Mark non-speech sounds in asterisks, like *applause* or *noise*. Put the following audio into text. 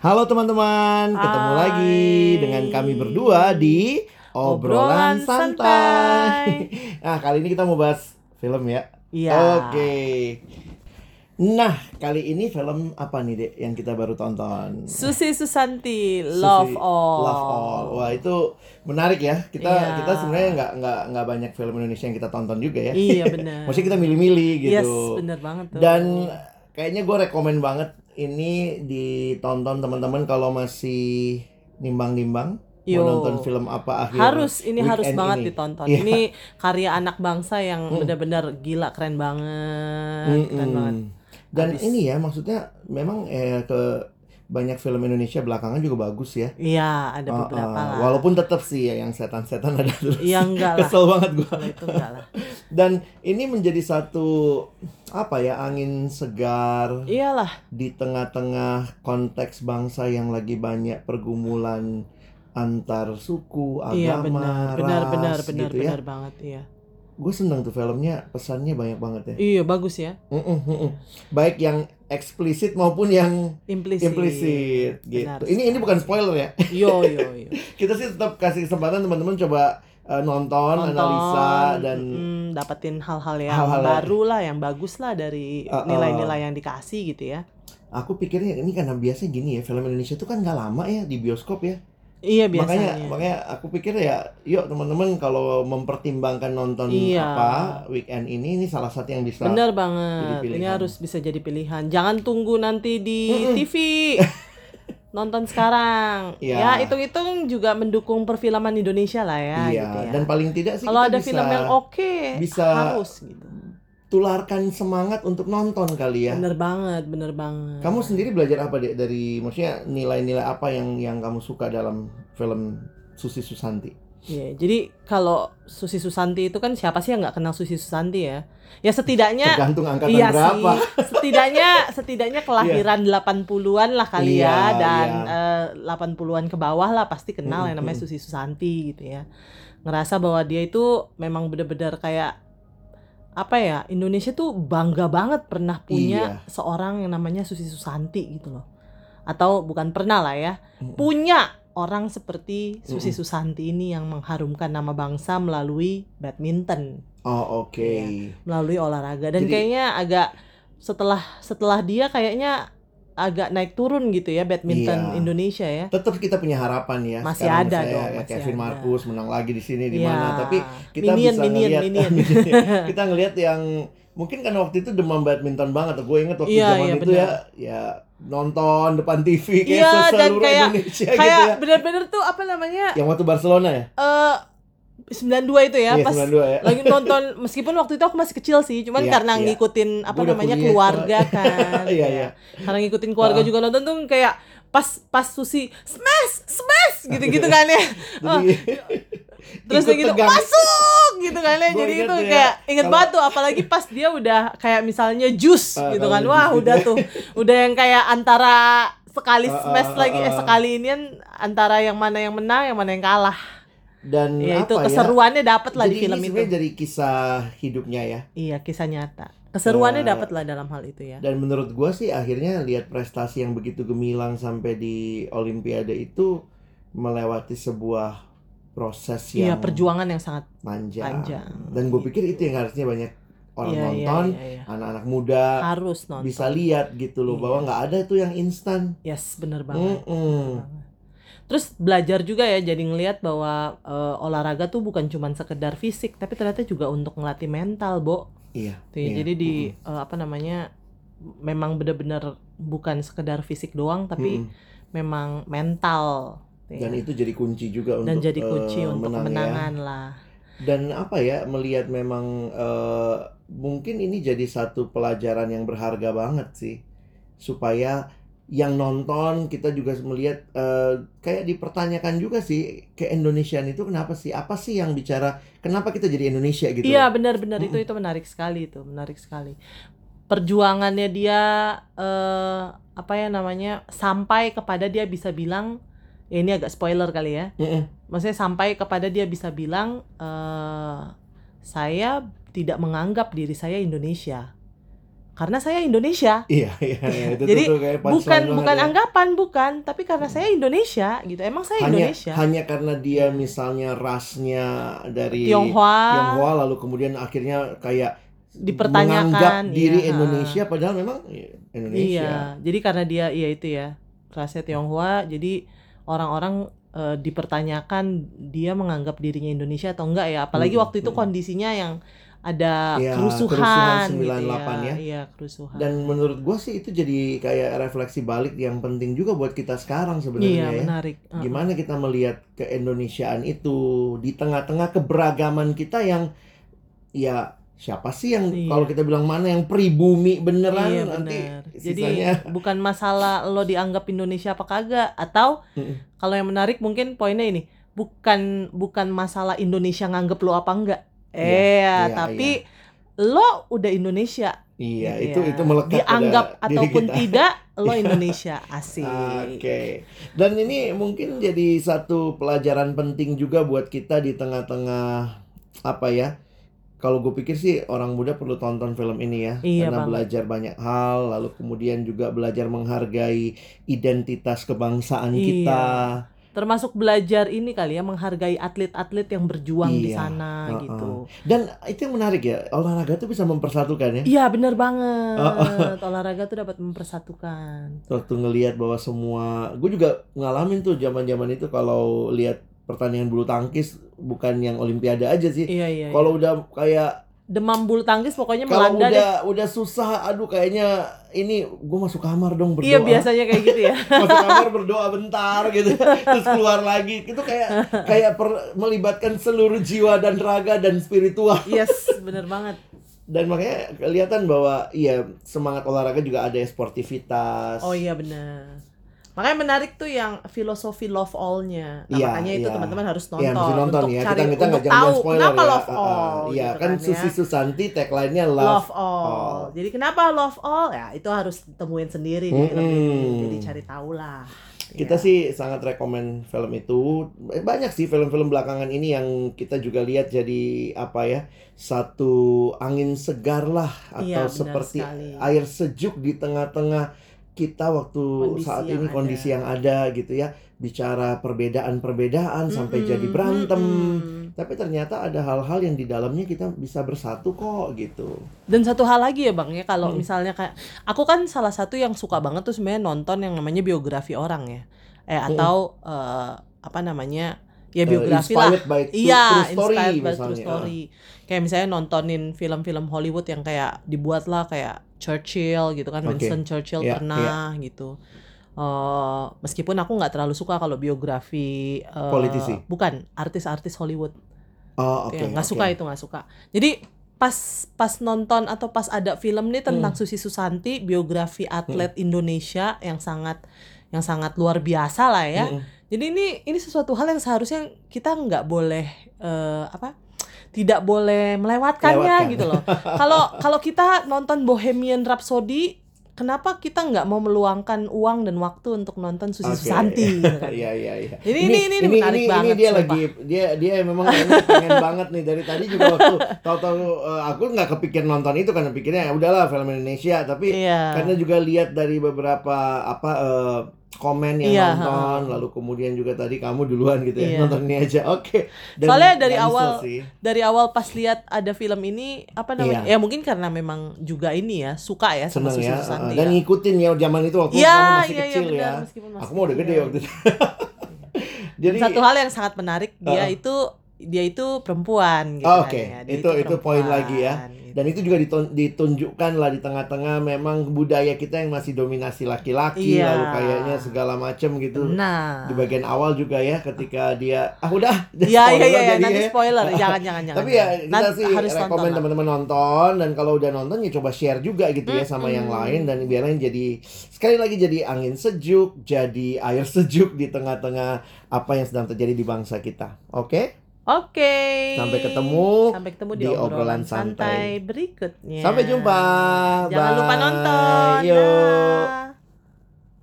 Halo teman-teman, ketemu Hai. lagi dengan kami berdua di obrolan Obrolan santai. santai. *laughs* nah, kali ini kita mau bahas film ya. Iya. Oke. Nah, kali ini film apa nih, Dek, yang kita baru tonton? Susi Susanti, Susi- Love All. Love All. Wah, itu menarik ya. Kita Iya. kita sebenarnya nggak nggak nggak banyak film Indonesia yang kita tonton juga ya. Iya *laughs* benar. Maksudnya kita milih-milih gitu. Yes, benar banget tuh. Dan kayaknya gue rekomen banget ini ditonton teman-teman kalau masih nimbang-nimbang Yo. mau nonton film apa akhir harus ini harus banget ini. ditonton. Iya. Ini karya anak bangsa yang benar-benar gila keren banget, keren Mm-mm. banget. Dan Habis. ini ya maksudnya memang eh, ke banyak film Indonesia belakangan juga bagus ya. Iya, ada Uh, beberapa uh, lah. Walaupun tetap sih ya yang setan-setan ada terus. Iya, enggak lah. Kesel banget gua. Kalau itu enggak lah. *laughs* Dan ini menjadi satu apa ya angin segar Iyalah. di tengah-tengah konteks bangsa yang lagi banyak pergumulan antar suku, agama, Iya benar, benar, ras, benar, benar, gitu ya. benar banget. Iya. Gue seneng tuh filmnya, pesannya banyak banget ya. Iya bagus ya. Mm-mm, mm-mm. Baik yang eksplisit maupun yang Implisit. implisit gitu. Benar Ini ini bukan spoiler ya. Yo yo yo. *laughs* Kita sih tetap kasih kesempatan teman-teman coba uh, nonton, Nonton, analisa dan mm, dapetin hal-hal yang Hal-hal baru lah, yang bagus lah dari Uh, uh. nilai-nilai yang dikasih gitu ya. aku pikirnya ini karena biasa gini ya film Indonesia tuh kan nggak lama ya di bioskop ya. Iya Makanya biasanya. makanya aku pikir ya, yuk teman-teman kalau mempertimbangkan nonton Iya. apa weekend ini ini salah satu yang bisa. Jadi banget. Ini harus bisa jadi pilihan. Jangan tunggu nanti di Mm-mm. TV. *laughs* Nonton sekarang. Iya. Ya, hitung-hitung juga mendukung perfilman Indonesia lah ya iya, gitu ya. dan paling tidak sih Kalau ada bisa film yang oke, bisa- harus gitu. Tularkan semangat untuk nonton kali ya. Bener banget, bener banget. Kamu sendiri belajar apa deh dari maksudnya nilai-nilai apa yang yang kamu suka dalam film Susi Susanti? Iya, jadi kalau Susi Susanti itu kan siapa sih yang nggak kenal Susi Susanti ya? Ya setidaknya Tergantung angkatan iya berapa. sih. *laughs* Setidaknya setidaknya kelahiran 80-an lah kali Iya, ya dan iya. eh, 80-an ke bawah lah pasti kenal yang namanya. Susi Susanti gitu ya. Ngerasa bahwa dia itu memang benar-benar kayak apa ya? Indonesia tuh bangga banget pernah punya Iya. seorang yang namanya Susi Susanti gitu loh. Atau bukan pernah lah ya. Mm-mm. Punya orang seperti Susi Mm-mm. Susanti ini yang mengharumkan nama bangsa melalui badminton Oh oke. Iya. melalui olahraga dan Jadi- kayaknya agak setelah setelah dia kayaknya agak naik turun gitu ya badminton Iya. Indonesia ya. Tetap kita punya harapan ya. Masih Sekarang ada dong, ya, masih Kevin ada. Marcus menang lagi di sini di Iya. mana. Tapi kita Minion, bisa minion, ngelihat minion. *laughs* *laughs* kita ngelihat yang mungkin kan waktu itu demam badminton banget. Gue inget waktu Iya, zaman iya, itu ya, ya nonton depan TV kayak Iya, dan seluruh kayak- Indonesia kayak gitu ya. bener-bener tuh apa namanya Yang waktu Barcelona ya? eh 92 itu ya Iya, pas 92 ya. lagi nonton meskipun waktu itu aku masih kecil sih cuman Iya, karena iya. ngikutin apa udah namanya kuliah, keluarga kan *laughs* Iya, Ya. iya. karena ngikutin keluarga Ah. juga nonton tuh kayak pas pas Susi smash smash gitu-gitu kan ya Oh, *laughs* Jadi terus kayak gitu tegang. masuk gitu kan ya jadi itu ya, kayak inget kalau- banget tuh apalagi pas dia udah kayak misalnya jus Ah, gitu kan wah gitu udah tuh udah yang kayak antara sekali Ah, smash ah, lagi eh ah. sekali ini antara yang mana yang menang yang mana yang kalah dan ya itu apa ya? keseruannya dapat lah Jadi di film ini itu dari kisah hidupnya ya. iya kisah nyata keseruannya Eh, dapat lah dalam hal itu ya Dan menurut gua sih akhirnya lihat prestasi yang begitu gemilang sampai di Olimpiade itu melewati sebuah proses iya yang perjuangan yang sangat panjang. panjang Dan gue pikir itu yang harusnya banyak orang Iya, iya, nonton, iya, iya. anak-anak muda harus nonton bisa lihat gitu loh Iya. bahwa nggak ada tuh yang instan. yes bener banget Mm-mm. Terus belajar juga ya jadi ngelihat bahwa eh, olahraga tuh bukan cuma sekedar fisik tapi ternyata juga untuk ngelatih mental, Bo. Iya. Tuh ya, iya. Jadi di eh, apa namanya memang benar-benar bukan sekedar fisik doang tapi Mm-mm. memang mental. ya. Dan itu jadi kunci juga Dan untuk jadi kunci eh, untuk menang ya. kemenangan lah. Dan apa ya melihat memang eh, mungkin ini jadi satu pelajaran yang berharga banget sih supaya yang nonton kita juga melihat eh, kayak dipertanyakan juga sih ke Indonesian itu kenapa sih apa sih yang bicara kenapa kita jadi Indonesia gitu Iya benar-benar itu Mm-mm. itu menarik sekali itu menarik sekali. Perjuangannya dia eh apa ya namanya sampai kepada dia bisa bilang ya ini agak spoiler kali ya. Mm-mm. Maksudnya sampai kepada dia bisa bilang eh saya tidak menganggap diri saya Indonesia karena saya Indonesia. Iya, iya, iya. *laughs* Itu Jadi, tuh kayak Bukan bukan ya. anggapan, bukan, tapi karena saya Indonesia gitu. Emang saya hanya Indonesia. hanya karena dia misalnya rasnya dari Tionghoa Tionghoa lalu kemudian akhirnya kayak dipertanyakan menganggap diri iya, Indonesia padahal memang ya, Indonesia. Iya, jadi karena dia iya itu ya rasnya Tionghoa, jadi orang-orang eh, dipertanyakan dia menganggap dirinya Indonesia atau enggak ya. Apalagi Hmm, waktu itu hmm. kondisinya yang ada Iya, kerusuhan, kerusuhan gitu 98 ya. ya. Iya, kerusuhan. Dan menurut gua sih itu jadi kayak refleksi balik yang penting juga buat kita sekarang iya, sebenarnya ya. menarik. Heeh. Gimana kita melihat keindonesiaan itu di tengah-tengah keberagaman kita yang ya siapa sih yang Iya. kalau kita bilang mana yang pribumi beneran Iya, nanti benar. Jadi sisanya bukan masalah lo dianggap Indonesia apa kagak atau kalau yang menarik mungkin poinnya ini, bukan bukan masalah Indonesia nganggap lo apa enggak. Iya, Eh, iya, tapi lo udah Indonesia. Iya, itu itu melekat dianggap pada diri ataupun kita. *laughs* tidak lo Iya. Indonesia asik. Oke. Dan ini mungkin jadi satu pelajaran penting juga buat kita di tengah-tengah apa ya? Kalau gue pikir sih orang muda perlu tonton film ini ya, Iya karena banget. belajar banyak hal, lalu kemudian juga belajar menghargai identitas kebangsaan Iya. kita. Termasuk belajar ini kali ya menghargai atlet-atlet yang berjuang di Iya, sana heeh. gitu. Dan itu yang menarik ya, olahraga tuh bisa mempersatukan ya. Iya bener banget. Heeh. *laughs* Olahraga tuh dapat mempersatukan. Waktu ngelihat bahwa semua, gue juga ngalamin tuh zaman-zaman itu kalau lihat pertandingan bulu tangkis bukan yang olimpiade aja sih. Iya iya. iya. Kalau udah kayak demam bulu tangkis pokoknya kalau melanda deh. udah udah susah, aduh kayaknya ini gue masuk kamar dong berdoa. Iya biasanya kayak gitu ya. *laughs* masuk kamar berdoa bentar gitu, terus keluar lagi. Itu kayak kayak per- melibatkan seluruh jiwa dan raga dan spiritual. yes, bener banget. Dan makanya kelihatan bahwa iya semangat olahraga juga ada sportivitas. Oh iya bener. Makanya menarik tuh yang filosofi love all-nya. Nah, Iya, makanya itu iya. teman-teman harus nonton. Iya, mesti nonton untuk ya. cari Kita kita untuk tahu spoiler kenapa ya. love all. Iya, gitu kan ya. Susi Susanti tagline-nya love. love all. all. Jadi kenapa love all? Ya itu harus temuin sendiri di film Mm-mm. ini. Jadi cari tahu lah. Kita Ya. sih sangat rekomen film itu. Eh, Banyak sih film-film belakangan ini yang kita juga lihat jadi apa ya? Satu angin segar lah atau Iya, benar seperti sekali. air sejuk di tengah-tengah kita waktu Kondisi saat yang ini ada. kondisi yang ada gitu ya. Bicara perbedaan-perbedaan sampai Mm-mm, jadi berantem. mm-mm. Tapi ternyata ada hal-hal yang di dalamnya kita bisa bersatu kok gitu. Dan satu hal lagi ya bang ya kalau Hmm. misalnya kayak aku kan salah satu yang suka banget tuh sebenarnya nonton yang namanya biografi orang ya, eh Hmm. atau eh, apa namanya ya Eh, biografi lah. inspired by true- Iya, true story inspired by true misalnya. story. Kayak misalnya nontonin film-film Hollywood yang kayak dibuat lah kayak Churchill gitu kan, Oke. Winston Churchill Iya, pernah gitu. Eh, meskipun aku nggak terlalu suka kalau biografi eh, Politisi? bukan artis-artis Hollywood. Oh, oke. Ya, nggak oke. suka itu nggak suka. Jadi pas pas nonton atau pas ada film nih tentang Hmm. Susi Susanti biografi atlet Indonesia yang sangat yang sangat luar biasa lah ya. Mm-mm. Jadi ini ini sesuatu hal yang seharusnya kita nggak boleh eh, apa tidak boleh melewatkannya Lewatkan. gitu loh. Kalau *laughs* kalau kita nonton Bohemian Rhapsody, kenapa kita nggak mau meluangkan uang dan waktu untuk nonton Susi Oke. Susanti? *laughs* gitu kan. Iya iya iya. Ini- ini- ini menarik ini, banget, dia sumpah. lagi dia dia memang pengen *laughs* banget nih dari tadi juga waktu tahu-tahu eh, aku nggak kepikir nonton itu karena pikirnya ya udahlah film Indonesia tapi Iya. karena juga lihat dari beberapa apa eh, komen yang Iya, nonton lalu kemudian juga tadi kamu duluan gitu ya Iya. nonton ini aja oke Dan Soalnya dari awal- sih. dari awal pas lihat ada film ini apa namanya Iya. ya mungkin karena memang juga ini ya suka ya sama seneng ya Susanti eh, dan ya. ngikutin ya zaman itu waktu Iya, kamu masih iya, iya, kecil benar, ya masih aku mau udah gede waktu itu *laughs* jadi satu hal yang sangat menarik dia Uh. itu dia itu perempuan gitu Oh, kan oke. ya. Dia Itu- itu poin lagi ya. gitu. dan itu juga ditun- ditunjukkan lah di tengah-tengah memang budaya kita yang masih dominasi laki-laki Iya. lalu kayaknya segala macam gitu Nah. di bagian awal juga ya ketika dia ah udah Iya iya iya jadi nanti ya. spoiler *laughs* jangan jangan jangan. tapi ya kita Nanti sih harus rekomen tonton lah. teman-teman nonton dan kalau udah nonton ya coba share juga gitu ya sama yang Mm-mm. lain dan biarin jadi sekali lagi jadi angin sejuk jadi air *laughs* sejuk di tengah-tengah apa yang sedang terjadi di bangsa kita oke Oke. Sampai ketemu Sampai ketemu di, di obrolan, obrolan santai santai. berikutnya. sampai jumpa Jangan lupa Bye. nonton. Yuk. Dah.